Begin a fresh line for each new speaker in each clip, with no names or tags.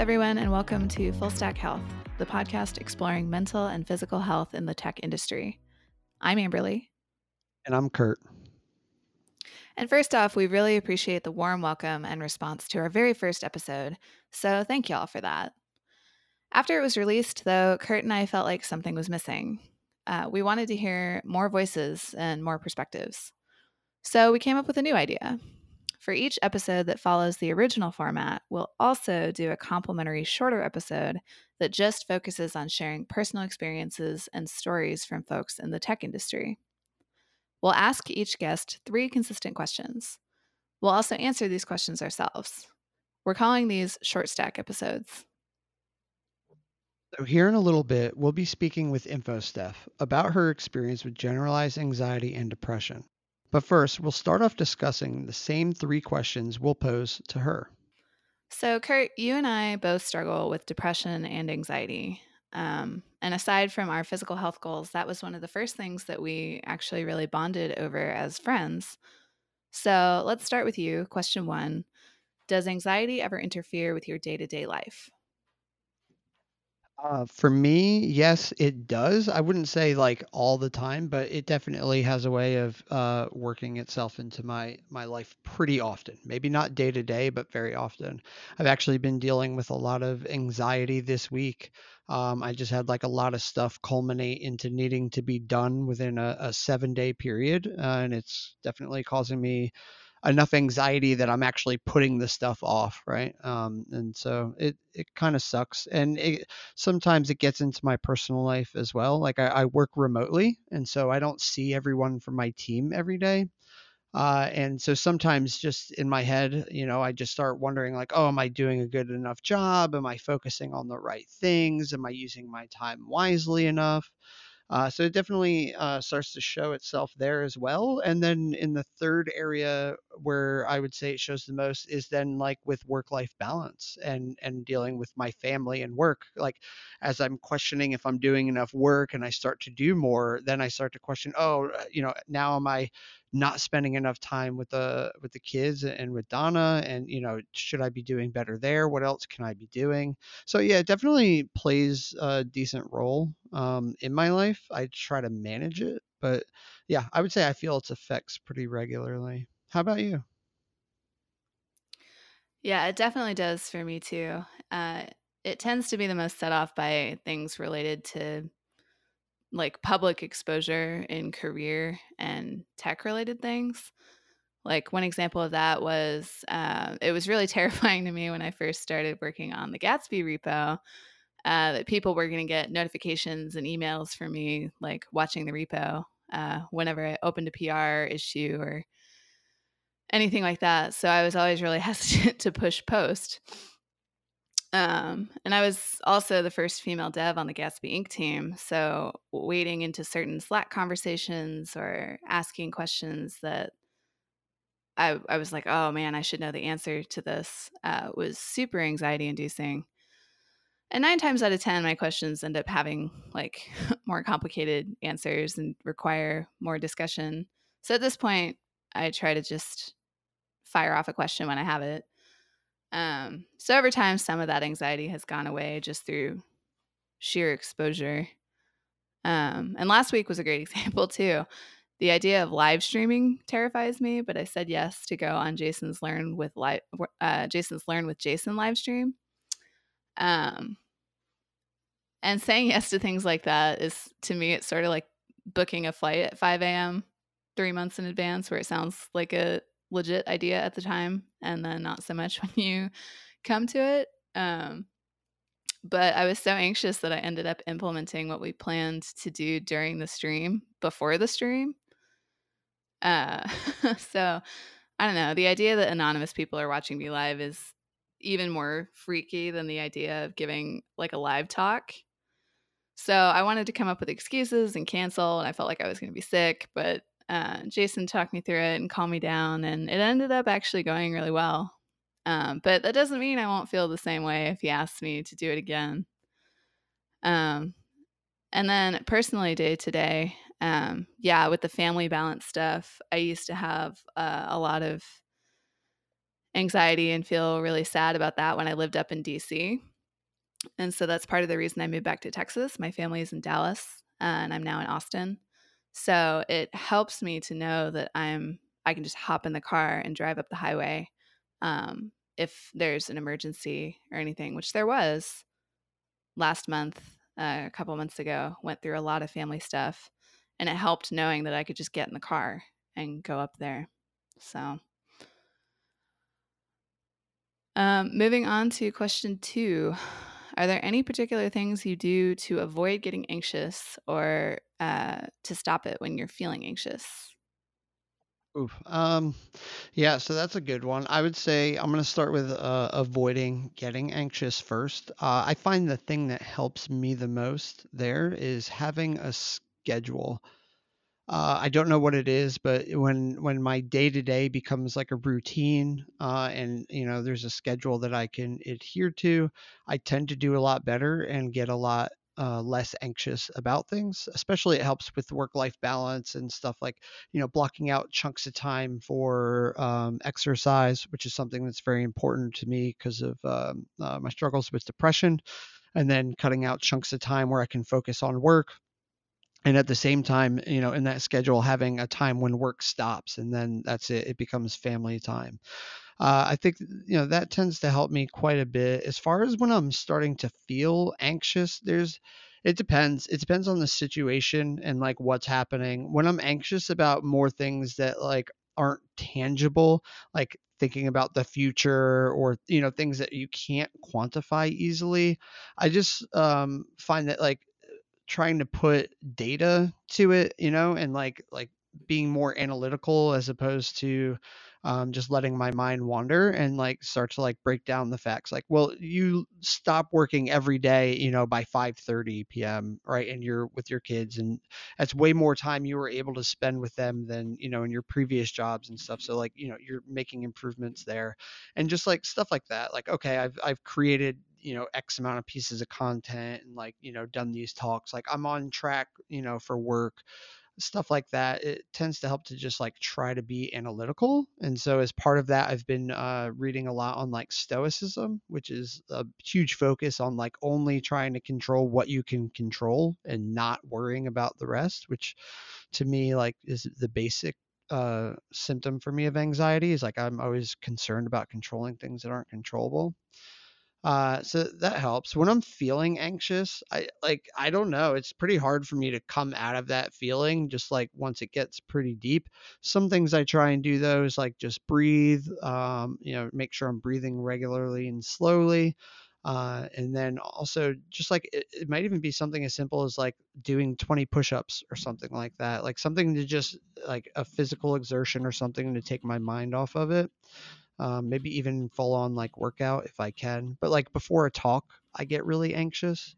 everyone, and welcome to Full Stack Health, the podcast exploring mental and physical health in the tech industry. I'm Amberly.
And I'm Kurt.
And first off, we really appreciate the warm welcome and response to our very first episode, so thank y'all for that. After it was released, though, Kurt and I felt like something was missing. Uh, we wanted to hear more voices and more perspectives. So we came up with a new idea. For each episode that follows the original format, we'll also do a complementary shorter episode that just focuses on sharing personal experiences and stories from folks in the tech industry. We'll ask each guest three consistent questions. We'll also answer these questions ourselves. We're calling these short stack episodes.
So, here in a little bit, we'll be speaking with InfoSteph about her experience with generalized anxiety and depression. But first, we'll start off discussing the same three questions we'll pose to her.
So, Kurt, you and I both struggle with depression and anxiety. Um, and aside from our physical health goals, that was one of the first things that we actually really bonded over as friends. So, let's start with you. Question one Does anxiety ever interfere with your day to day life?
Uh, for me, yes, it does. I wouldn't say like all the time, but it definitely has a way of uh, working itself into my my life pretty often. Maybe not day to day, but very often. I've actually been dealing with a lot of anxiety this week. Um, I just had like a lot of stuff culminate into needing to be done within a, a seven day period, uh, and it's definitely causing me enough anxiety that I'm actually putting the stuff off, right? Um, and so it it kind of sucks, and it, sometimes it gets into my personal life as well. Like I, I, work remotely, and so I don't see everyone from my team every day. Uh, and so sometimes just in my head, you know, I just start wondering like, oh, am I doing a good enough job? Am I focusing on the right things? Am I using my time wisely enough? Uh, so it definitely uh, starts to show itself there as well. And then in the third area where I would say it shows the most is then like with work life balance and and dealing with my family and work. Like as I'm questioning if I'm doing enough work and I start to do more, then I start to question, oh, uh, you know, now am I not spending enough time with the with the kids and with Donna and you know should I be doing better there? What else can I be doing? So yeah it definitely plays a decent role um, in my life. I try to manage it but yeah I would say I feel its effects pretty regularly. How about you?
Yeah it definitely does for me too. Uh, it tends to be the most set off by things related to like public exposure in career and tech related things. Like one example of that was uh, it was really terrifying to me when I first started working on the Gatsby repo uh, that people were going to get notifications and emails from me, like watching the repo uh, whenever I opened a PR issue or anything like that. So I was always really hesitant to push post. Um, and I was also the first female dev on the Gatsby Inc. team. So wading into certain Slack conversations or asking questions that I, I was like, oh man, I should know the answer to this uh, was super anxiety inducing. And nine times out of 10, my questions end up having like more complicated answers and require more discussion. So at this point, I try to just fire off a question when I have it um, so over time, some of that anxiety has gone away just through sheer exposure. Um, and last week was a great example too. The idea of live streaming terrifies me, but I said yes to go on Jason's Learn with live uh, Jason's Learn with Jason live stream. Um, and saying yes to things like that is to me, it's sort of like booking a flight at 5 a.m. three months in advance, where it sounds like a legit idea at the time and then not so much when you come to it. Um, but I was so anxious that I ended up implementing what we planned to do during the stream before the stream. Uh, so I don't know. The idea that anonymous people are watching me live is even more freaky than the idea of giving like a live talk. So I wanted to come up with excuses and cancel, and I felt like I was going to be sick, but uh, Jason talked me through it and calmed me down, and it ended up actually going really well. Um, but that doesn't mean I won't feel the same way if he asks me to do it again. Um, and then personally, day to day, um, yeah, with the family balance stuff, I used to have uh, a lot of anxiety and feel really sad about that when I lived up in DC. And so that's part of the reason I moved back to Texas. My family is in Dallas and I'm now in Austin. So it helps me to know that I'm I can just hop in the car and drive up the highway um, if there's an emergency or anything, which there was last month, uh, a couple months ago. Went through a lot of family stuff, and it helped knowing that I could just get in the car and go up there. So, um, moving on to question two. Are there any particular things you do to avoid getting anxious or uh, to stop it when you're feeling anxious?
Oof. Um, yeah, so that's a good one. I would say I'm going to start with uh, avoiding getting anxious first. Uh, I find the thing that helps me the most there is having a schedule. Uh, I don't know what it is, but when when my day to day becomes like a routine, uh, and you know, there's a schedule that I can adhere to, I tend to do a lot better and get a lot uh, less anxious about things. Especially, it helps with work life balance and stuff like you know, blocking out chunks of time for um, exercise, which is something that's very important to me because of um, uh, my struggles with depression, and then cutting out chunks of time where I can focus on work and at the same time you know in that schedule having a time when work stops and then that's it it becomes family time uh, i think you know that tends to help me quite a bit. As far as when i'm starting to feel anxious there's it depends. It depends on the situation and like what's happening. When i'm anxious about more things that like aren't tangible like thinking about the future or you know things that you can't quantify easily i just um, find that like trying to put data to it, you know, and like like being more analytical as opposed to um, just letting my mind wander and like start to like break down the facts like well you stop working every day you know by 5:30 p.m. right and you're with your kids and that's way more time you were able to spend with them than you know in your previous jobs and stuff so like you know you're making improvements there and just like stuff like that like okay I've I've created you know x amount of pieces of content and like you know done these talks like i'm on track you know for work stuff like that it tends to help to just like try to be analytical and so as part of that i've been uh, reading a lot on like stoicism which is a huge focus on like only trying to control what you can control and not worrying about the rest which to me like is the basic uh, symptom for me of anxiety is like i'm always concerned about controlling things that aren't controllable uh, so that helps. When I'm feeling anxious, I like I don't know, it's pretty hard for me to come out of that feeling just like once it gets pretty deep. Some things I try and do though is like just breathe, um, you know, make sure I'm breathing regularly and slowly. Uh, and then also just like it, it might even be something as simple as like doing 20 push-ups or something like that like something to just like a physical exertion or something to take my mind off of it um, maybe even full on like workout if I can. But like before a talk, I get really anxious.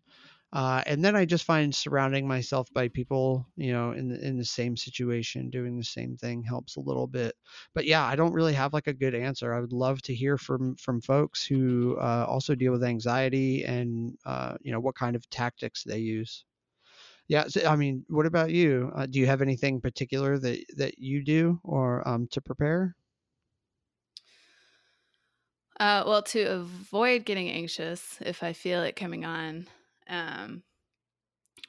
Uh, and then I just find surrounding myself by people, you know, in the, in the same situation, doing the same thing helps a little bit. But yeah, I don't really have like a good answer. I would love to hear from from folks who uh, also deal with anxiety and uh, you know what kind of tactics they use. Yeah, so, I mean, what about you? Uh, do you have anything particular that that you do or um, to prepare?
Uh, well, to avoid getting anxious if I feel it coming on, um,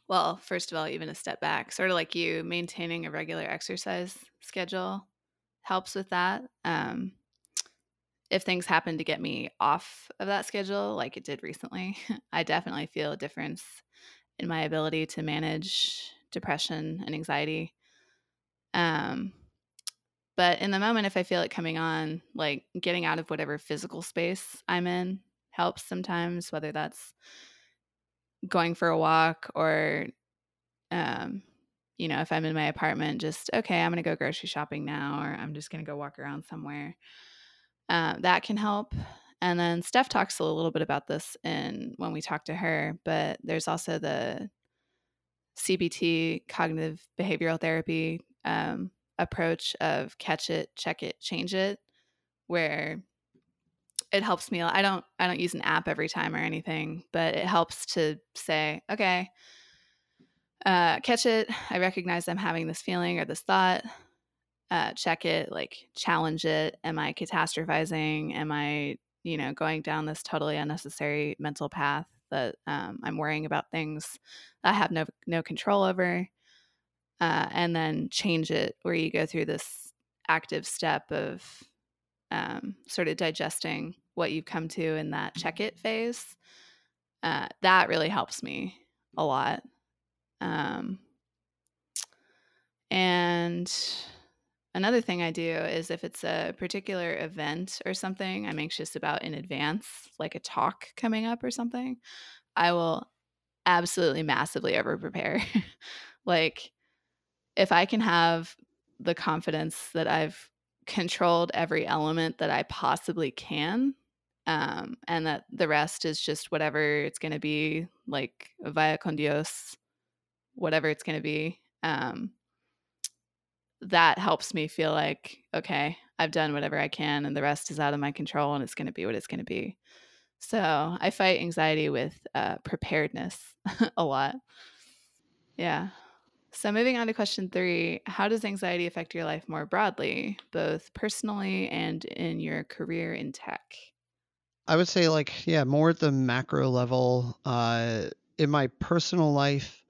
well, first of all, even a step back, sort of like you, maintaining a regular exercise schedule helps with that. Um, if things happen to get me off of that schedule, like it did recently, I definitely feel a difference in my ability to manage depression and anxiety. Um, but in the moment, if I feel it coming on, like getting out of whatever physical space I'm in helps sometimes, whether that's going for a walk or, um, you know, if I'm in my apartment, just, okay, I'm going to go grocery shopping now, or I'm just going to go walk around somewhere. Uh, that can help. And then Steph talks a little bit about this in when we talk to her, but there's also the CBT, cognitive behavioral therapy, um, approach of catch it, check it, change it, where it helps me. I don't I don't use an app every time or anything, but it helps to say, okay, uh, catch it. I recognize I'm having this feeling or this thought. Uh, check it, like challenge it. Am I catastrophizing? Am I, you know, going down this totally unnecessary mental path that um, I'm worrying about things I have no no control over, uh, and then change it where you go through this active step of um, sort of digesting what you've come to in that check it phase. Uh, that really helps me a lot. Um, and another thing I do is if it's a particular event or something I'm anxious about in advance, like a talk coming up or something, I will absolutely massively over prepare. like, if I can have the confidence that I've controlled every element that I possibly can, um, and that the rest is just whatever it's going to be, like via con Dios, whatever it's going to be. Um, that helps me feel like, okay, I've done whatever I can and the rest is out of my control and it's going to be what it's going to be. So I fight anxiety with uh, preparedness a lot. Yeah. So moving on to question three How does anxiety affect your life more broadly, both personally and in your career in tech?
I would say like yeah, more at the macro level. Uh, in my personal life,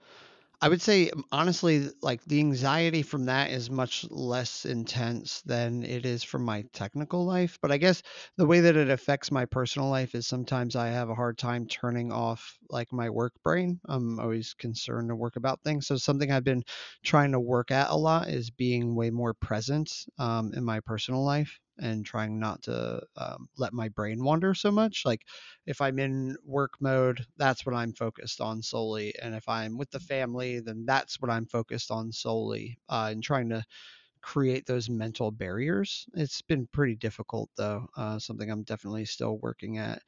I would say um, honestly, like the anxiety from that is much less intense than it is from my technical life. But I guess the way that it affects my personal life is sometimes I have a hard time turning off like my work brain. I'm always concerned to work about things. So something I've been trying to work at a lot is being way more present um, in my personal life and trying not to um, let my brain wander so much. Like if I'm in work mode, that's what I'm focused on solely. And if I'm with the family, then that's what I'm focused on solely. Uh, and trying to create those mental barriers. It's been pretty difficult though. Uh, something I'm definitely still working at.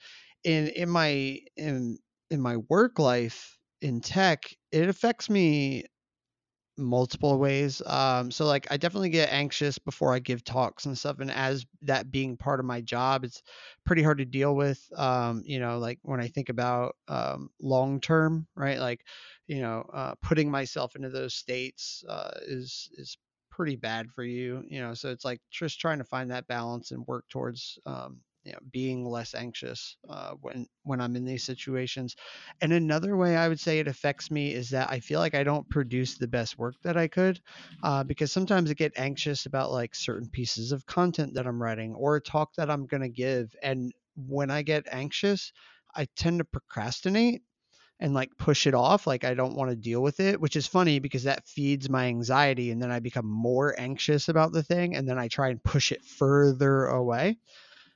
In in my in in my work life in tech, it affects me multiple ways. Um, so like I definitely get anxious before I give talks and stuff. And as that being part of my job, it's pretty hard to deal with. Um, you know, like when I think about um, long term, right? Like, you know, uh, putting myself into those states uh, is is pretty bad for you. You know, so it's like just trying to find that balance and work towards um, you know, being less anxious uh, when when I'm in these situations. And another way I would say it affects me is that I feel like I don't produce the best work that I could uh, because sometimes I get anxious about like certain pieces of content that I'm writing or a talk that I'm going to give. And when I get anxious, I tend to procrastinate and like push it off like i don't want to deal with it which is funny because that feeds my anxiety and then i become more anxious about the thing and then i try and push it further away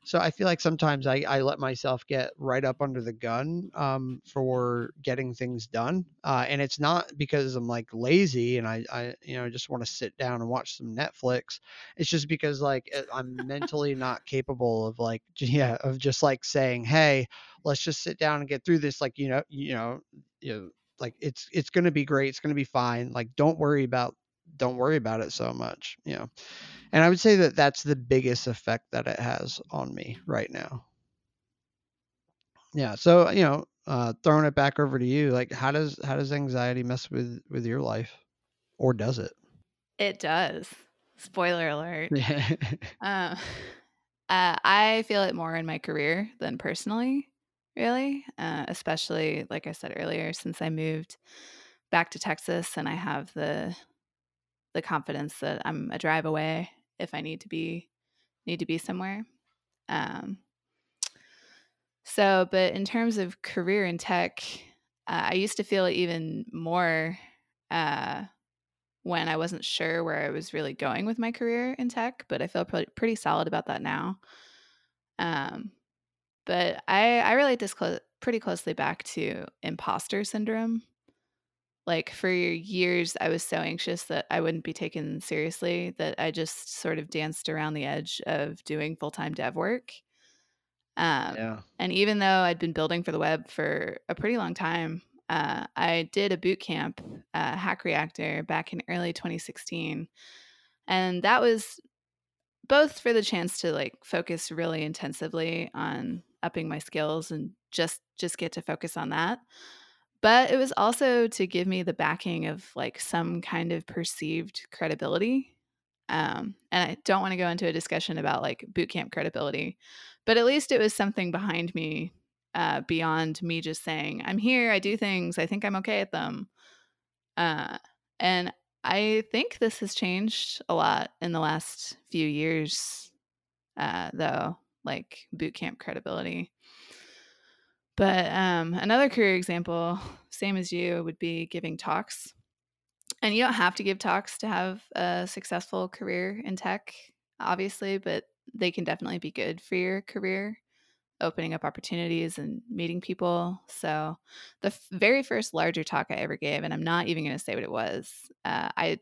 so I feel like sometimes I, I let myself get right up under the gun um, for getting things done. Uh, and it's not because I'm like lazy and I, I you know, just want to sit down and watch some Netflix. It's just because like eh, I'm mentally not capable of like, yeah, of just like saying, Hey, let's just sit down and get through this. Like, you know, you know, you know, like it's, it's going to be great. It's going to be fine. Like, don't worry about, don't worry about it so much, you know? And I would say that that's the biggest effect that it has on me right now. Yeah. So you know, uh, throwing it back over to you, like how does how does anxiety mess with with your life, or does it?
It does. Spoiler alert. uh, uh, I feel it more in my career than personally, really. Uh, especially, like I said earlier, since I moved back to Texas and I have the the confidence that I'm a drive away if I need to be need to be somewhere. Um, so, but in terms of career in tech, uh, I used to feel even more uh, when I wasn't sure where I was really going with my career in tech, but I feel pretty, pretty solid about that now. Um, but I, I relate this clo- pretty closely back to imposter syndrome. Like for years, I was so anxious that I wouldn't be taken seriously that I just sort of danced around the edge of doing full time dev work. Um,
yeah.
And even though I'd been building for the web for a pretty long time, uh, I did a boot camp, uh, Hack Reactor, back in early 2016. And that was both for the chance to like focus really intensively on upping my skills and just just get to focus on that but it was also to give me the backing of like some kind of perceived credibility. Um, and I don't want to go into a discussion about like bootcamp credibility, but at least it was something behind me uh, beyond me just saying, I'm here, I do things, I think I'm okay at them. Uh, and I think this has changed a lot in the last few years, uh, though, like boot camp credibility. But um, another career example, same as you, would be giving talks. And you don't have to give talks to have a successful career in tech, obviously, but they can definitely be good for your career, opening up opportunities and meeting people. So, the f- very first larger talk I ever gave, and I'm not even going to say what it was, uh, I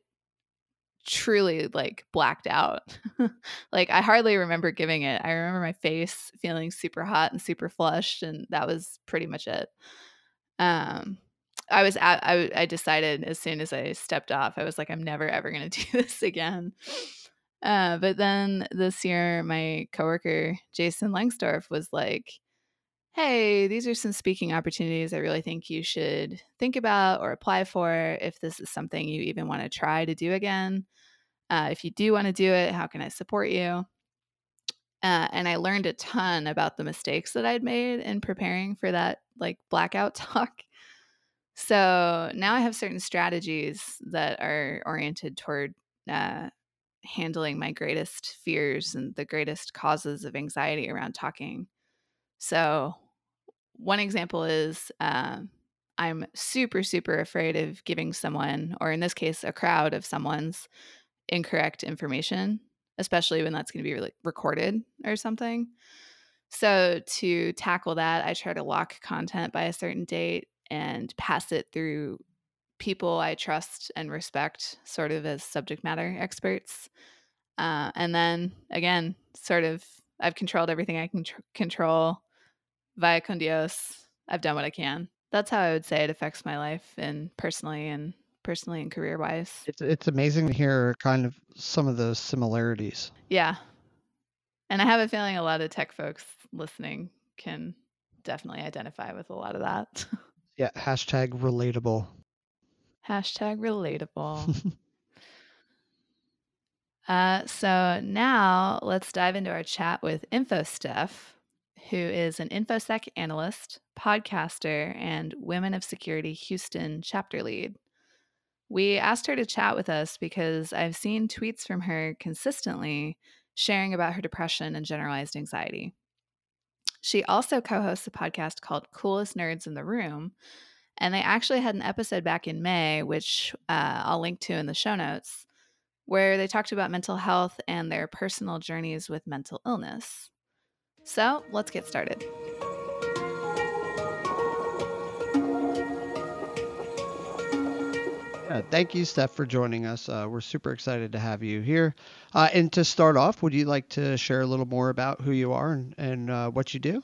truly like blacked out. like I hardly remember giving it. I remember my face feeling super hot and super flushed and that was pretty much it. Um I was at, I I decided as soon as I stepped off I was like I'm never ever going to do this again. Uh, but then this year my coworker Jason Lengstorf was like hey, these are some speaking opportunities I really think you should think about or apply for if this is something you even want to try to do again. Uh, if you do want to do it, how can I support you? Uh, and I learned a ton about the mistakes that I'd made in preparing for that like blackout talk. So now I have certain strategies that are oriented toward uh, handling my greatest fears and the greatest causes of anxiety around talking. So, one example is uh, I'm super, super afraid of giving someone, or in this case, a crowd of someone's incorrect information, especially when that's going to be re- recorded or something. So, to tackle that, I try to lock content by a certain date and pass it through people I trust and respect, sort of as subject matter experts. Uh, and then again, sort of, I've controlled everything I can tr- control via con Dios. I've done what I can. That's how I would say it affects my life and personally and personally and career wise.
It's it's amazing to hear kind of some of those similarities.
Yeah. And I have a feeling a lot of tech folks listening can definitely identify with a lot of that.
Yeah, hashtag relatable.
Hashtag relatable. uh, so now let's dive into our chat with InfoSteph, who is an InfoSec analyst, podcaster, and Women of Security Houston chapter lead. We asked her to chat with us because I've seen tweets from her consistently sharing about her depression and generalized anxiety. She also co hosts a podcast called Coolest Nerds in the Room. And they actually had an episode back in May, which uh, I'll link to in the show notes, where they talked about mental health and their personal journeys with mental illness. So let's get started.
Yeah, thank you, Steph, for joining us. Uh, we're super excited to have you here. Uh, and to start off, would you like to share a little more about who you are and, and uh, what you do?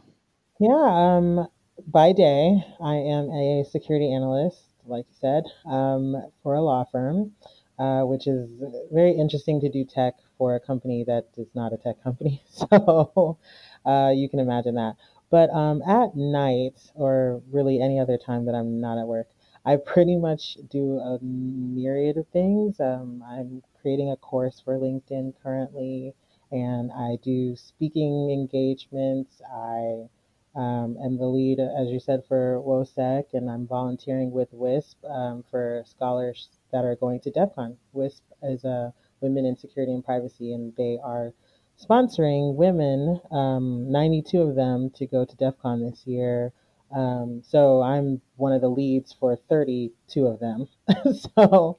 Yeah, um, by day, I am a security analyst, like you said, um, for a law firm, uh, which is very interesting to do tech for a company that is not a tech company. So uh, you can imagine that. But um, at night, or really any other time that I'm not at work, I pretty much do a myriad of things. Um, I'm creating a course for LinkedIn currently, and I do speaking engagements. I um, am the lead, as you said, for WOSEC, and I'm volunteering with WISP um, for scholars that are going to DEF CON. WISP is a Women in Security and Privacy, and they are sponsoring women, um, 92 of them, to go to DEF CON this year. Um, so I'm one of the leads for 32 of them. so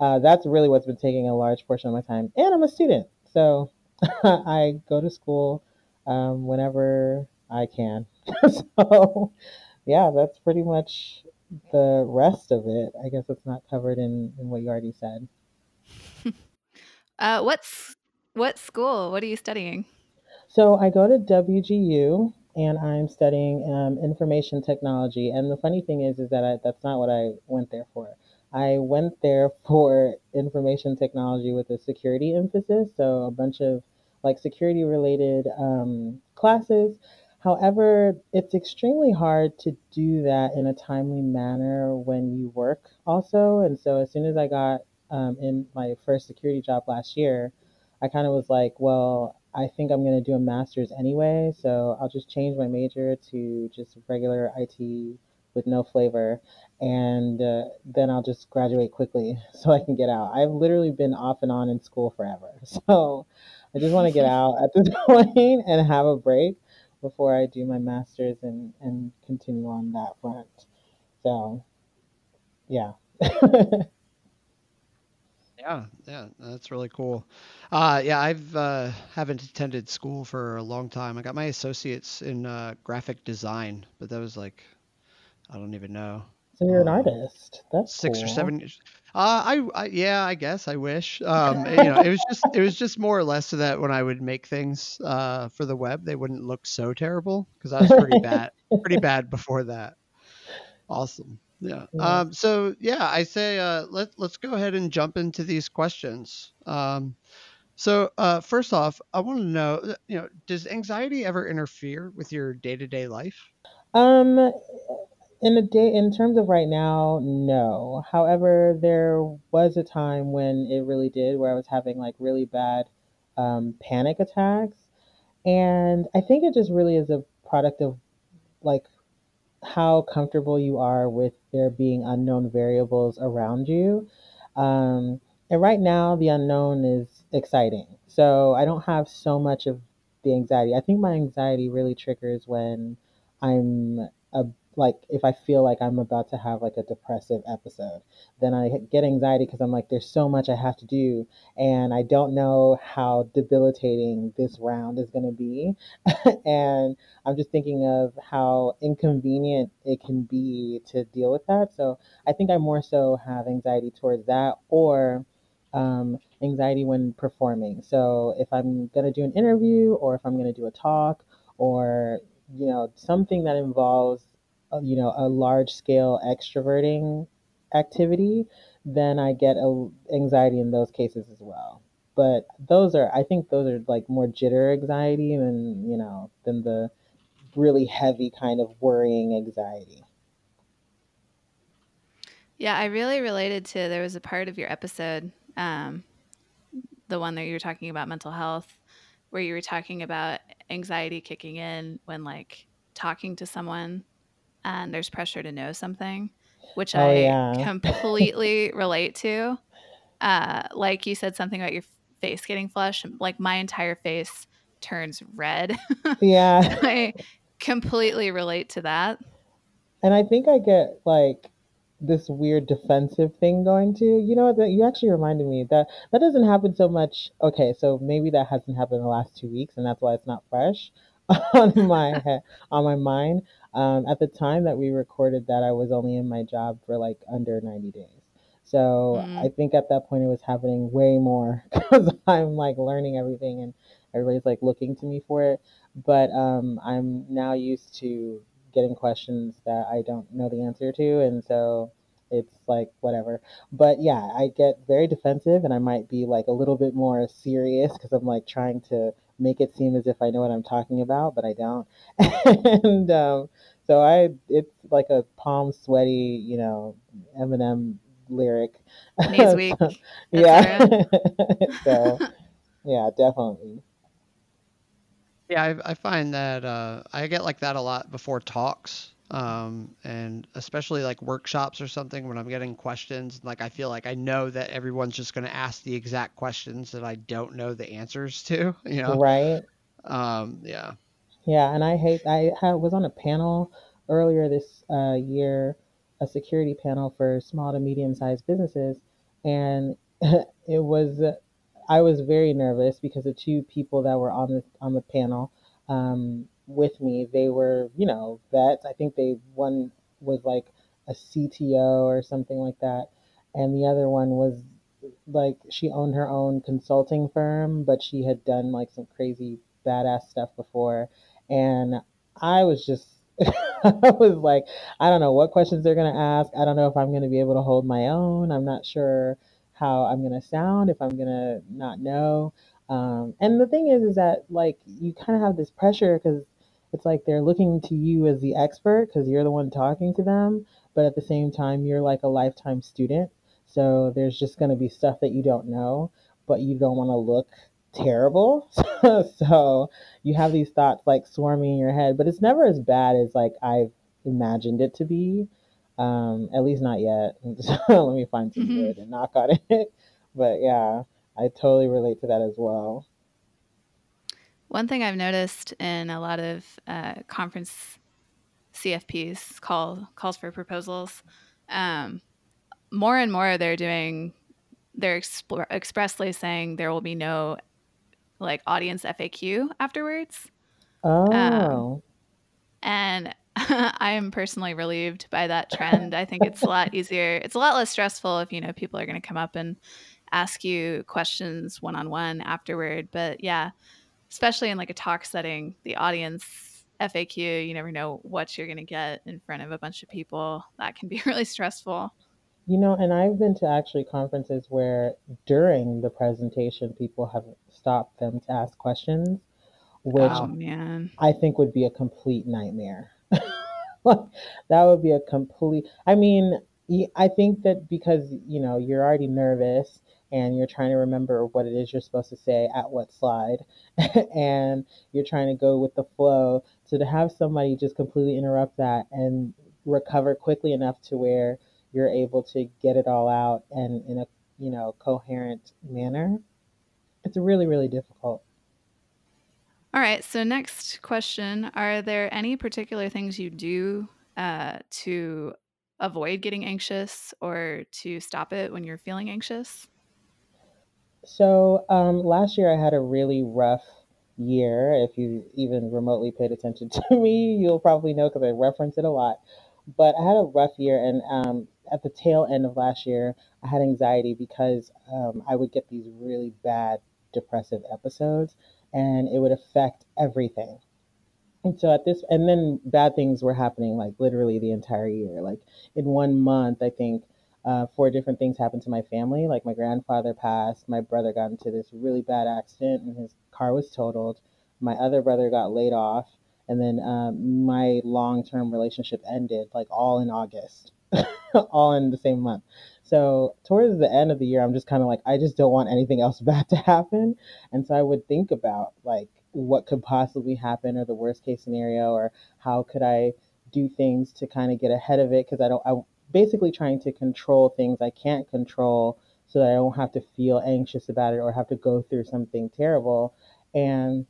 uh, that's really what's been taking a large portion of my time. And I'm a student. So I go to school um, whenever I can. so yeah, that's pretty much the rest of it. I guess it's not covered in, in what you already said.
uh, what's what school? What are you studying?
So I go to WGU and I'm studying um, information technology. And the funny thing is, is that I, that's not what I went there for. I went there for information technology with a security emphasis, so a bunch of like security related um, classes. However, it's extremely hard to do that in a timely manner when you work also. And so as soon as I got um, in my first security job last year, I kind of was like, well, I think I'm going to do a master's anyway, so I'll just change my major to just regular IT with no flavor, and uh, then I'll just graduate quickly so I can get out. I've literally been off and on in school forever, so I just want to get out at this point and have a break before I do my master's and and continue on that front. So, yeah.
Yeah, yeah, that's really cool. Uh, yeah, I've uh, haven't attended school for a long time. I got my associates in uh, graphic design, but that was like I don't even know,
So you're an
um,
artist. That's
six or seven years. Uh, I, I yeah, I guess I wish. Um, you know, it was just it was just more or less so that when I would make things uh, for the web, they wouldn't look so terrible because I was pretty bad, pretty bad before that. Awesome.
Yeah.
Um, so yeah, I say uh, let let's go ahead and jump into these questions. Um, so uh, first off, I want to know, uh, you know, does anxiety ever interfere with your day-to-day life?
Um, in a day, in terms of right now, no. However, there was a time when it really did, where I was having like really bad um, panic attacks, and I think it just really is a product of like how comfortable you are with there being unknown variables around you. Um, and right now, the unknown is exciting. So I don't have so much of the anxiety. I think my anxiety really triggers when I'm a, like, if I feel like I'm about to have like a depressive episode, then I get anxiety because I'm like, there's so much I have to do, and I don't know how debilitating this round is going to be. and I'm just thinking of how inconvenient it can be to deal with that. So I think I more so have anxiety towards that or um, anxiety when performing. So if I'm going to do an interview or if I'm going to do a talk or, you know, something that involves, you know, a large scale extroverting activity, then I get a, anxiety in those cases as well. But those are, I think those are like more jitter anxiety than, you know, than the really heavy kind of worrying anxiety.
Yeah, I really related to there was a part of your episode, um, the one that you were talking about mental health, where you were talking about anxiety kicking in when like talking to someone and there's pressure to know something, which
Oh,
I
yeah.
completely relate to. Uh, like you said something about your face getting flushed, like my entire face turns red.
Yeah.
I completely relate to that.
And I think I get like this weird defensive thing going too. You know what? That you actually reminded me that that doesn't happen so much. Okay, so maybe that hasn't happened in the last two weeks, and that's why it's not fresh on my head, on my mind. Um, at the time that we recorded that, I was only in my job for like under 90 days. So I
Mm,
think at that point it was happening way more because I'm like learning everything and everybody's like looking to me for it. But um, I'm now used to getting questions that I don't know the answer to, and so it's like whatever. But yeah, I get very defensive, and I might be like a little bit more serious because I'm like trying to make it seem as if I know what I'm talking about, but I don't. and um, so I, it's like a palm sweaty, you know, Eminem lyric.
knees
so,
weak,
yeah. so yeah, definitely.
Yeah, I, I find that uh, I get like that a lot before talks, um, and especially like workshops or something when I'm getting questions. Like I feel like I know that everyone's just going to ask the exact questions that I don't know the answers to. You know?
Right.
Um, yeah.
Yeah, and I hate. I ha was on a panel earlier this uh, year, a security panel for small to medium-sized businesses, and it was. I was very nervous because the two people that were on the on the panel um, with me, they were, you know, vets. I think they one was like a CTO or something like that, and the other one was like she owned her own consulting firm, but she had done like some crazy badass stuff before. And I was just, I was like, I don't know what questions they're going to ask. I don't know if I'm going to be able to hold my own. I'm not sure how I'm going to sound, if I'm going to not know. Um, and the thing is, is that like you kind of have this pressure because it's like they're looking to you as the expert because you're the one talking to them. But at the same time, you're like a lifetime student. So there's just going to be stuff that you don't know, but you don't want to look terrible. so you have these thoughts like swarming in your head, but it's never as bad as like I've imagined it to be. Um, at least not yet. Let me find some mm-hmm. wood and knock on it. but yeah, I totally relate to that as well.
One thing I've noticed in a lot of uh, conference CFPs call calls for proposals, um, more and more they're doing they're exp- expressly saying there will be no like audience FAQ afterwards.
Um, oh.
Um, and I am personally relieved by that trend. I think it's a lot easier. It's a lot less stressful if you know people are going to come up and ask you questions one on one afterward. But yeah, especially in like a talk setting, the audience FAQ, you never know what you're going to get in front of a bunch of people. That can be really stressful.
You know, and I've been to actually conferences where during the presentation, people have stopped them to ask questions, which oh, man. I think would be a complete nightmare. that would be a complete, I mean, I think that because, you know, you're already nervous and you're trying to remember what it is you're supposed to say at what slide and you're trying to go with the flow. So to have somebody just completely interrupt that and recover quickly enough to where you're able to get it all out and in a you know coherent manner it's really really difficult.
All right so next question. Are there any particular things you do uh, to avoid getting anxious or to stop it when you're feeling anxious
so um, last year I had a really rough year. If you even remotely paid attention to me, you'll probably know because I reference it a lot. But I had a rough year, and um, at the tail end of last year, I had anxiety because um, I would get these really bad depressive episodes, and it would affect everything. And so at this, and then bad things were happening like literally the entire year. Like in one month, I think uh, four different things happened to my family. Like my grandfather passed, my brother got into this really bad accident, and his car was totaled. My other brother got laid off, and then um, my long-term relationship ended, like all in August. all in the same month. So towards the end of the year, I'm just kind of like, I just don't want anything else bad to happen. And so I would think about like what could possibly happen or the worst case scenario or how could I do things to kind of get ahead of it because I don't I basically trying to control things I can't control so that I don't have to feel anxious about it or have to go through something terrible. And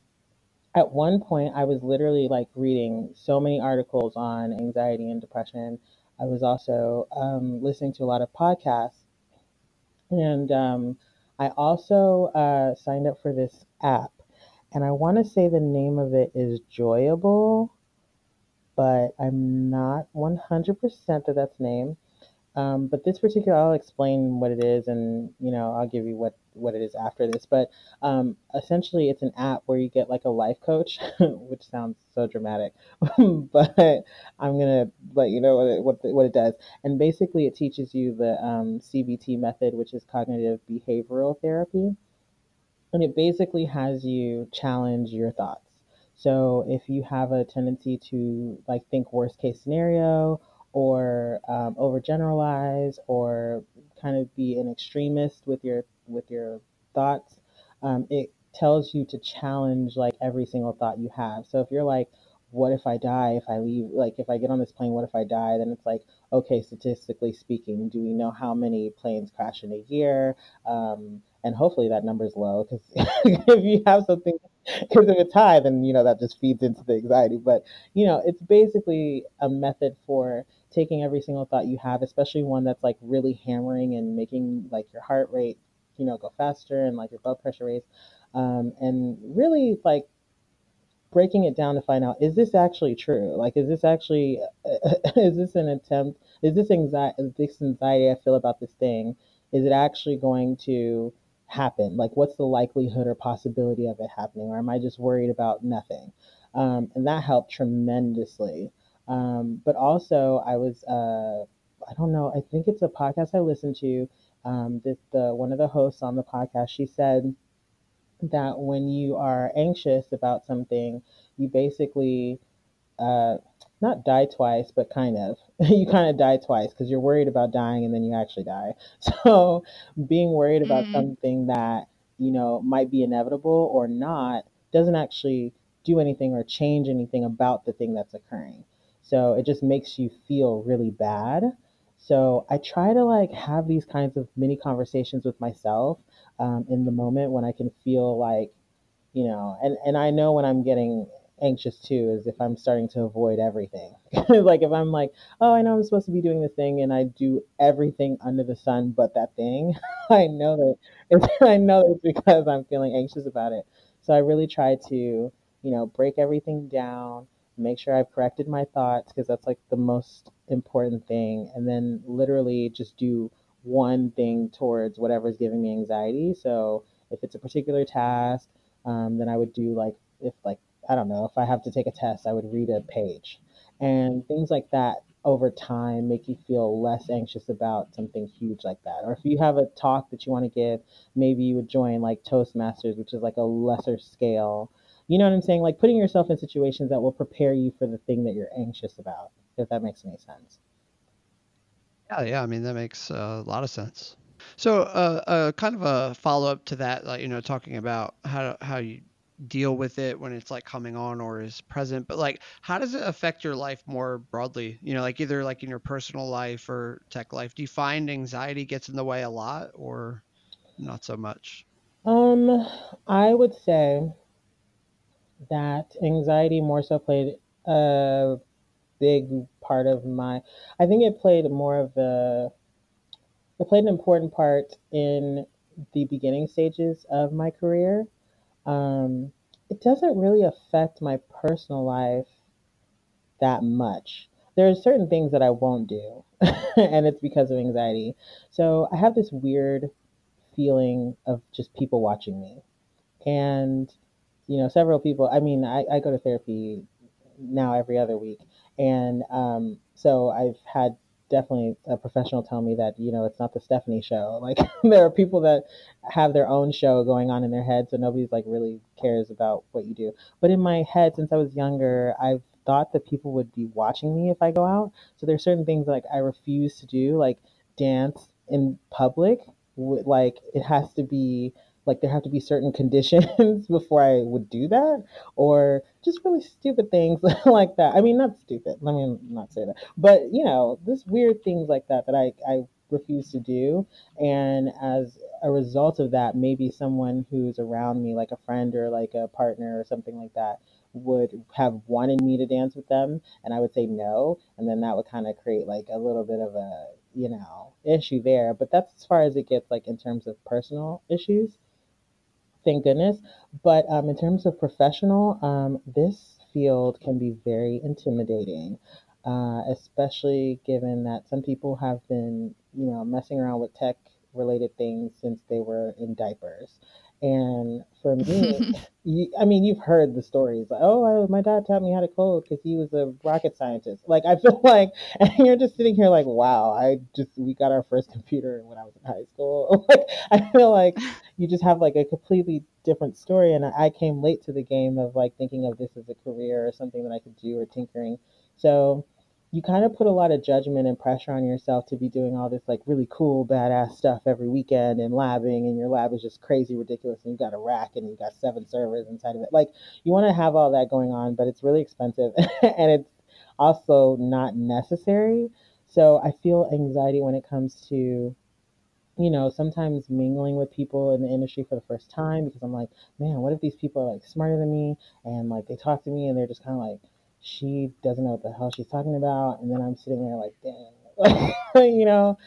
at one point I was literally like reading so many articles on anxiety and depression I was also um, listening to a lot of podcasts. And um, I also uh, signed up for this app. And I want to say the name of it is Joyable, but I'm not 100% that that's name. Um, but this particular, I'll explain what it is, and you know, I'll give you what what it is after this. But um, essentially, it's an app where you get like a life coach, which sounds so dramatic, but I'm gonna let you know what it, what, what it does. And basically, it teaches you the um, CBT method, which is cognitive behavioral therapy, and it basically has you challenge your thoughts. So if you have a tendency to like think worst case scenario or um, overgeneralize or kind of be an extremist with your with your thoughts um, it tells you to challenge like every single thought you have. So if you're like what if i die if i leave like if i get on this plane what if i die? then it's like okay statistically speaking do we know how many planes crash in a year? Um, and hopefully that number is low because if you have something because if it's high then you know that just feeds into the anxiety but you know it's basically a method for taking every single thought you have, especially one that's like really hammering and making like your heart rate, you know, go faster and like your blood pressure raise, um, and really like breaking it down to find out is this actually true? Like, is this actually is this an attempt? Is this anxiety? This anxiety I feel about this thing? Is it actually going to happen? Like, what's the likelihood or possibility of it happening? Or am I just worried about nothing? Um, and that helped tremendously. Um, but also, I was, uh, I don't know, I think it's a podcast I listened to. Um, the, the one of the hosts on the podcast, she said that when you are anxious about something, you basically uh, not die twice, but kind of. you kind of die twice because you're worried about dying and then you actually die. So being worried about mm-hmm. something that you know, might be inevitable or not, doesn't actually do anything or change anything about the thing that's occurring. So it just makes you feel really bad. So I try to like have these kinds of mini conversations with myself um, in the moment when I can feel like, you know, and, and I know when I'm getting anxious too is if I'm starting to avoid everything. like if I'm like, oh, I know I'm supposed to be doing this thing and I do everything under the sun but that thing, I know that it's, I know it's because I'm feeling anxious about it. So I really try to, you know, break everything down, make sure I've corrected my thoughts because that's like the most important thing and then literally just do one thing towards whatever's giving me anxiety. So if it's a particular task, um, then I would do like if like I don't know, if I have to take a test, I would read a page. And things like that over time make you feel less anxious about something huge like that. Or if you have a talk that you want to give, maybe you would join like Toastmasters, which is like a lesser scale. You know what I'm saying? Like putting yourself in situations that will prepare you for the thing that you're anxious about, if that makes any sense.
Yeah, yeah. I mean, that makes a lot of sense. So, uh, uh, kind of a follow up to that, like you know, talking about how how you deal with it when it's like coming on or is present but like how does it affect your life more broadly? You know like either like in your personal life or tech life do you find anxiety gets in the way a lot or not so much?
Um i would say that anxiety more so played a big part of my i think it played more of a it played an important part in the beginning stages of my career um, it doesn't really affect my personal life that much. There are certain things that I won't do, and it's because of anxiety. So I have this weird feeling of just people watching me. And, you know, several people, I mean, I, I go to therapy now every other week. And um, so I've had definitely a professional tell me that you know it's not the Stephanie show. Like there are people that have their own show going on in their head, so nobody's like really cares about what you do. But in my head, since I was younger, I've thought that people would be watching me if I go out. So there's certain things like I refuse to do, like dance in public. Like it has to be like there have to be certain conditions before I would do that, or just really stupid things like that. I mean, not stupid. Let me not say that, but you know, just weird things like that that I I refuse to do, and as a result of that, maybe someone who's around me, like a friend or like a partner or something like that, would have wanted me to dance with them, and I would say no, and then that would kind of create like a little bit of a you know issue there. But that's as far as it gets, like in terms of personal issues thank goodness. But um, in terms of professional, um, this field can be very intimidating, uh, especially given that some people have been, you know, messing around with tech related things since they were in diapers. And for me, you, I mean, you've heard the stories. Like, oh, I, my dad taught me how to code because he was a rocket scientist. Like, I feel like, and you're just sitting here like, wow, I just, we got our first computer when I was in high school. like, I feel like you just have like a completely different story. And I came late to the game of like thinking of this as a career or something that I could do or tinkering. So you kind of put a lot of judgment and pressure on yourself to be doing all this like really cool badass stuff every weekend and labbing and your lab is just crazy ridiculous and you've got a rack and you've got seven servers inside of it. Like you want to have all that going on but it's really expensive and it's also not necessary. So i feel anxiety when it comes to you know, sometimes mingling with people in the industry for the first time because I'm like, man, what if these people are like smarter than me and like they talk to me and they're just kind of like, she doesn't know what the hell she's talking about. And then I'm sitting there like, dang, you know.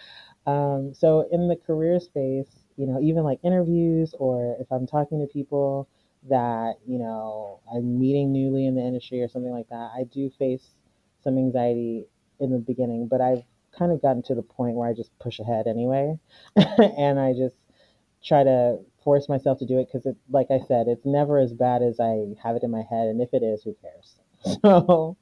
Um, so in the career space, you know, even like interviews or if I'm talking to people that, you know, I'm meeting newly in the industry or something like that, I do face some anxiety in the beginning, but I've kind of gotten to the point where I just push ahead anyway. and I just try to force myself to do it because like I said, it's never as bad as I have it in my head. And if it is, who cares? So,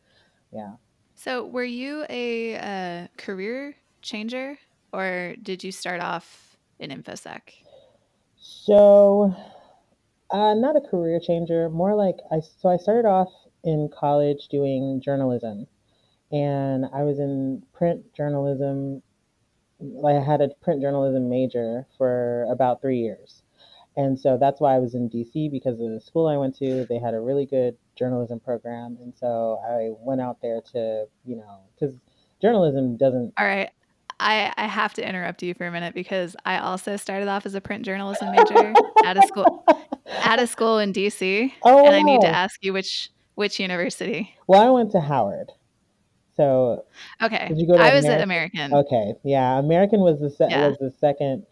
yeah.
So, were you a uh, career changer or did you start off in InfoSec?
So, uh, not a career changer, more like I, so I started off in college doing journalism and I was in print journalism. I had a print journalism major for about three years. And so that's why I was in DC because of the school I went to. They had a really good journalism program, and so I went out there to, you know, because journalism doesn't.
All right. I, I have to interrupt you for a minute because I also started off as a print journalism major at a school at a school in DC,
Oh,
and I need to ask you which which university.
Well, I went to Howard. So
Okay,
did you go to
I was at
American?
American.
Okay, yeah, American was the se-
Yeah.
was the second.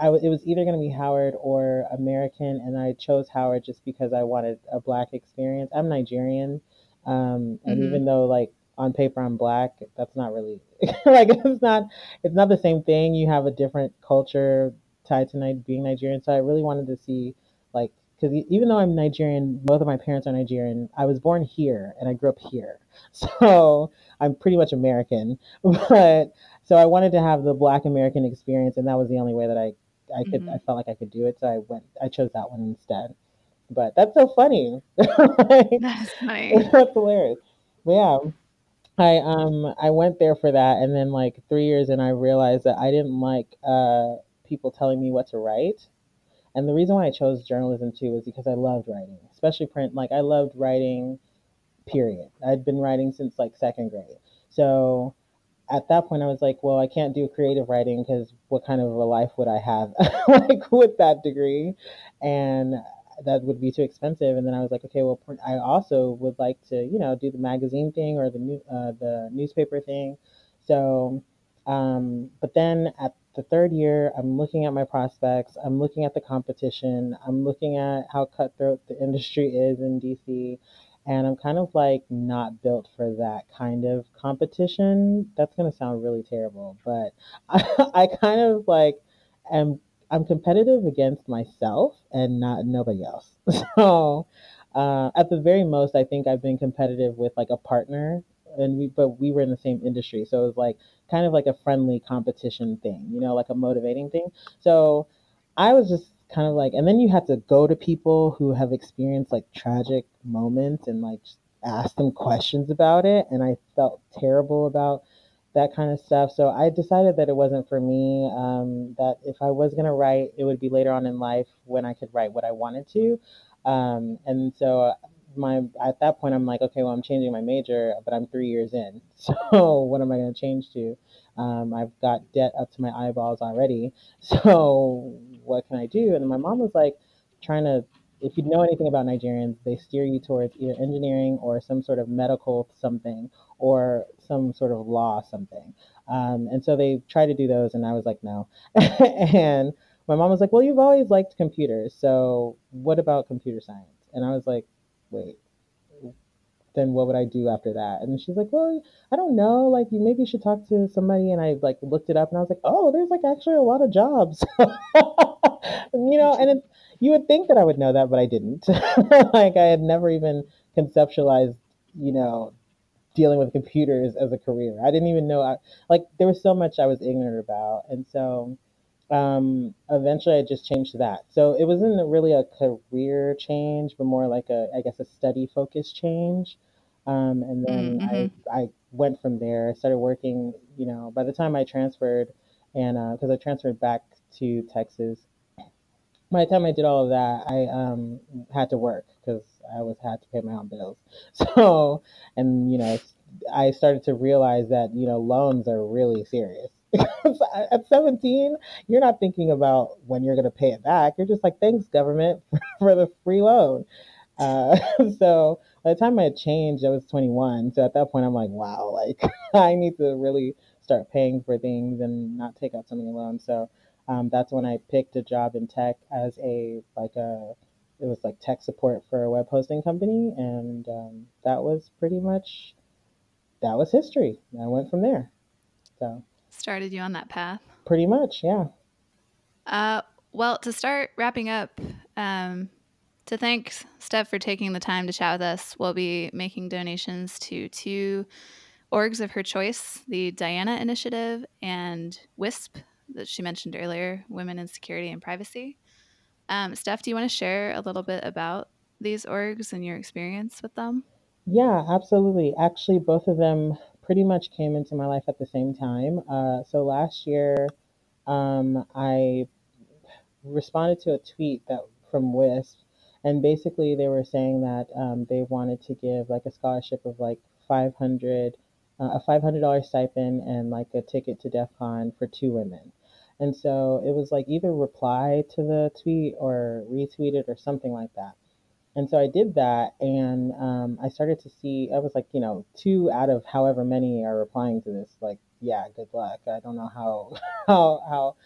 I w- it was either going to be Howard or American, and I chose Howard just because I wanted a black experience. I'm Nigerian, um, and
Mhm.
even though like on paper I'm black, that's not really like it's not it's not the same thing. You have a different culture tied to Ni- being Nigerian, so I really wanted to see like because even though I'm Nigerian, both of my parents are Nigerian. I was born here and I grew up here, so I'm pretty much American, but so I wanted to have the Black American experience, and that was the only way that I I could I
Mhm.
felt like I could do it. So I went I chose that one instead. But that's so funny. Like,
That's funny.
that's hilarious. But yeah, I um I went there for that, and then like three years and I realized that I didn't like uh people telling me what to write. And the reason why I chose journalism too was because I loved writing, especially print. Like I loved writing period. I'd been writing since like second grade. So at that point, I was like, well, I can't do creative writing because what kind of a life would I have like with that degree? And that would be too expensive. And then I was like, okay, well, I also would like to, you know, do the magazine thing or the new, uh, the newspaper thing. So, um, but then at the third year, I'm looking at my prospects. I'm looking at the competition. I'm looking at how cutthroat the industry is in DC and I'm kind of like not built for that kind of competition. That's gonna sound really terrible, but I, I kind of like am I'm competitive against myself and not nobody else. So uh, at the very most, I think I've been competitive with like a partner, and we but we were in the same industry, so it was like kind of like a friendly competition thing, you know, like a motivating thing. So I was just kind of like, and then you have to go to people who have experienced like tragic moments and like ask them questions about it. And I felt terrible about that kind of stuff. So I decided that it wasn't for me. Um, that if I was gonna write, it would be later on in life when I could write what I wanted to. Um, and so my at that point, I'm like, okay, well, I'm changing my major, but I'm three years in. So what am I gonna change to? Um, I've got debt up to my eyeballs already. So what can I do? And my mom was like trying to, if you know anything about Nigerians, they steer you towards either engineering or some sort of medical something or some sort of law something. Um, and so they tried to do those, and I was like, no. and my mom was like, well, you've always liked computers, so what about computer science? And I was like, wait, then what would I do after that? And she's like, well, I don't know. Like, you maybe should talk to somebody. And I like looked it up, and I was like, oh, there's like actually a lot of jobs, you know. And you would think that I would know that, but I didn't. like, I had never even conceptualized, you know, dealing with computers as a career. I didn't even know. I, like, there was so much I was ignorant about, and so um, eventually I just changed that. So it wasn't really a career change, but more like a, I guess, a study focus change. Um, and then
Mm-hmm.
I, I went from there. I started working, you know, by the time I transferred, and because I transferred back to Texas, by the time I did all of that, I um, had to work because I was had to pay my own bills. So, and you know, I started to realize that you know loans are really serious. At 17, you're not thinking about when you're going to pay it back. You're just like, thanks, government, for the free loan. Uh, so by the time I changed, I was 21. So at that point, I'm like, wow, like I need to really start paying for things and not take out so many loans. So um, that's when I picked a job in tech as a like a it was like tech support for a web hosting company, and um, that was pretty much that was history. I went from there. So
Started you on that path.
pretty much, yeah.
Uh, well, to start wrapping up, um, to thank Steph for taking the time to chat with us, we'll be making donations to two orgs of her choice the Diana Initiative and WISP, that she mentioned earlier Women in Security and Privacy. Um, Steph, do you want to share a little bit about these orgs and your experience with them?
Yeah, absolutely. Actually, both of them pretty much came into my life at the same time. Uh, so last year, um, I responded to a tweet that from WISP, and basically they were saying that um, they wanted to give like a scholarship of like 500, uh, a $500 stipend and like a ticket to DEF CON for two women. And so it was like either reply to the tweet or retweet it or something like that. And so I did that, and um, I started to see. I was like, you know, two out of however many are replying to this. Like, yeah, good luck. I don't know how how how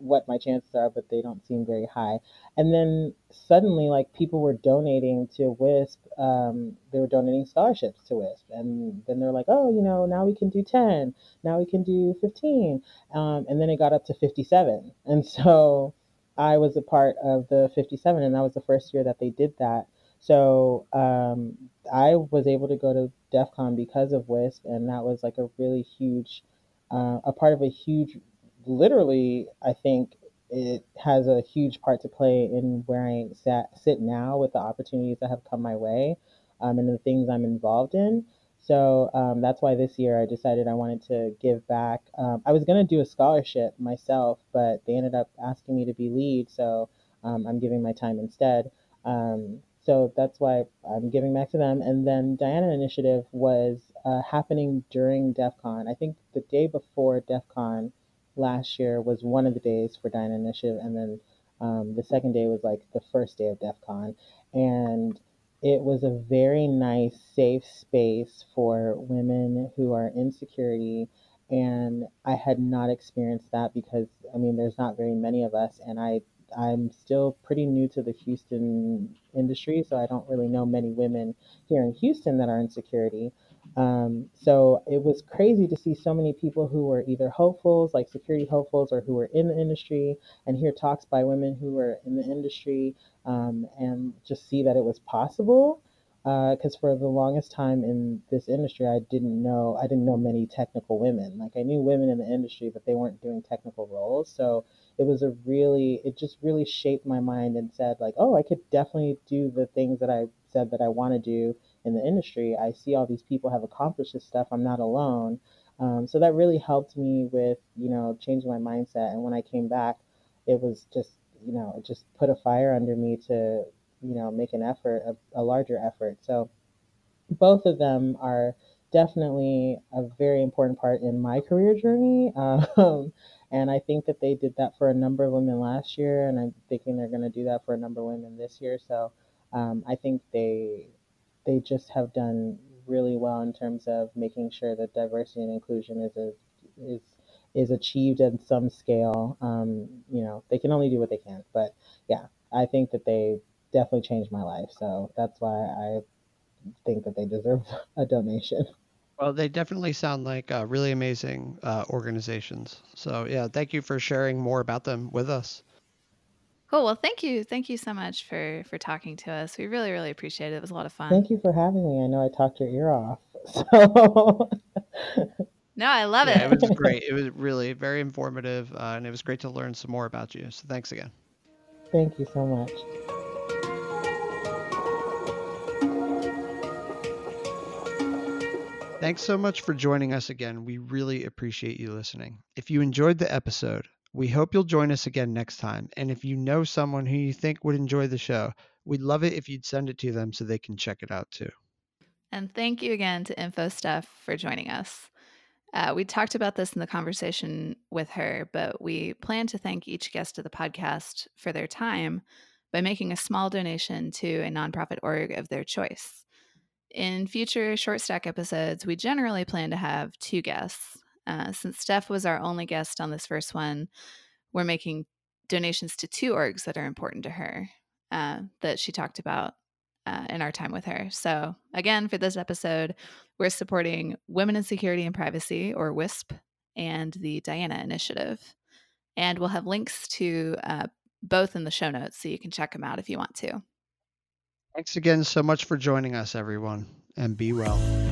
what my chances are, but they don't seem very high. And then suddenly, like people were donating to WISP. Um, they were donating scholarships to WISP, and then they're like, oh, you know, now we can do ten, now we can do fifteen, um, and then it got up to fifty-seven. And so I was a part of the fifty-seven, and that was the first year that they did that. So um, I was able to go to DEF CON because of WISP, and that was like a really huge, uh, a part of a huge literally, I think it has a huge part to play in where I sat, sit now with the opportunities that have come my way um, and the things I'm involved in. So um, that's why this year I decided I wanted to give back. Um, I was going to do a scholarship myself, but they ended up asking me to be lead, so um, I'm giving my time instead. So that's why I'm giving back to them. And then Diana Initiative was uh, happening during DEF CON. I think the day before DEF CON, last year was one of the days for Diana Initiative, and then um, the second day was like the first day of DEF CON. And it was a very nice, safe space for women who are in security. And I had not experienced that because, I mean, there's not very many of us, and I I'm still pretty new to the Houston industry, so I don't really know many women here in Houston that are in security. Um, so it was crazy to see so many people who were either hopefuls, like security hopefuls, or who were in the industry, and hear talks by women who were in the industry, um, and just see that it was possible. Because uh, for the longest time in this industry, I didn't know I didn't know many technical women. Like I knew women in the industry, but they weren't doing technical roles. So it was a really it just really shaped my mind and said like, oh, I could definitely do the things that I said that I want to do in the industry, I see all these people have accomplished this stuff. I'm not alone. Um, so that really helped me with, you know, changing my mindset. And when I came back, it was just, you know, it just put a fire under me to, you know, make an effort, a, a larger effort. So both of them are definitely a very important part in my career journey. Um, and I think that they did that for a number of women last year, and I'm thinking they're going to do that for a number of women this year. So um, I think they they just have done really well in terms of making sure that diversity and inclusion is a, is is achieved at some scale. Um, you know, they can only do what they can, but yeah, I think that they definitely changed my life. So that's why I think that they deserve a donation.
Well, they definitely sound like uh, really amazing uh, organizations. So yeah, thank you for sharing more about them with us.
Cool. Well, thank you. Thank you so much for for talking to us. We really, really appreciate it. It was a lot of fun.
Thank you for having me. I know I talked your ear off.
So No, I love
Yeah,
it.
it was great. It was really very informative, uh, and it was great to learn some more about you. So thanks again.
Thank you so much.
Thanks so much for joining us again. We really appreciate you listening. If you enjoyed the episode, we hope you'll join us again next time. And if you know someone who you think would enjoy the show, we'd love it if you'd send it to them so they can check it out too.
And thank you again to InfoStuff for joining us. Uh, we talked about this in the conversation with her, but we plan to thank each guest of the podcast for their time by making a small donation to a nonprofit org of their choice. In future short stack episodes, we generally plan to have two guests. Uh, since Steph was our only guest on this first one, we're making donations to two orgs that are important to her uh, that she talked about uh, in our time with her. So, again, for this episode, we're supporting Women in Security and Privacy, or WISP, and the Diana Initiative. And we'll have links to uh, both in the show notes so you can check them out if you want to.
Thanks again so much for joining us, everyone, and be well.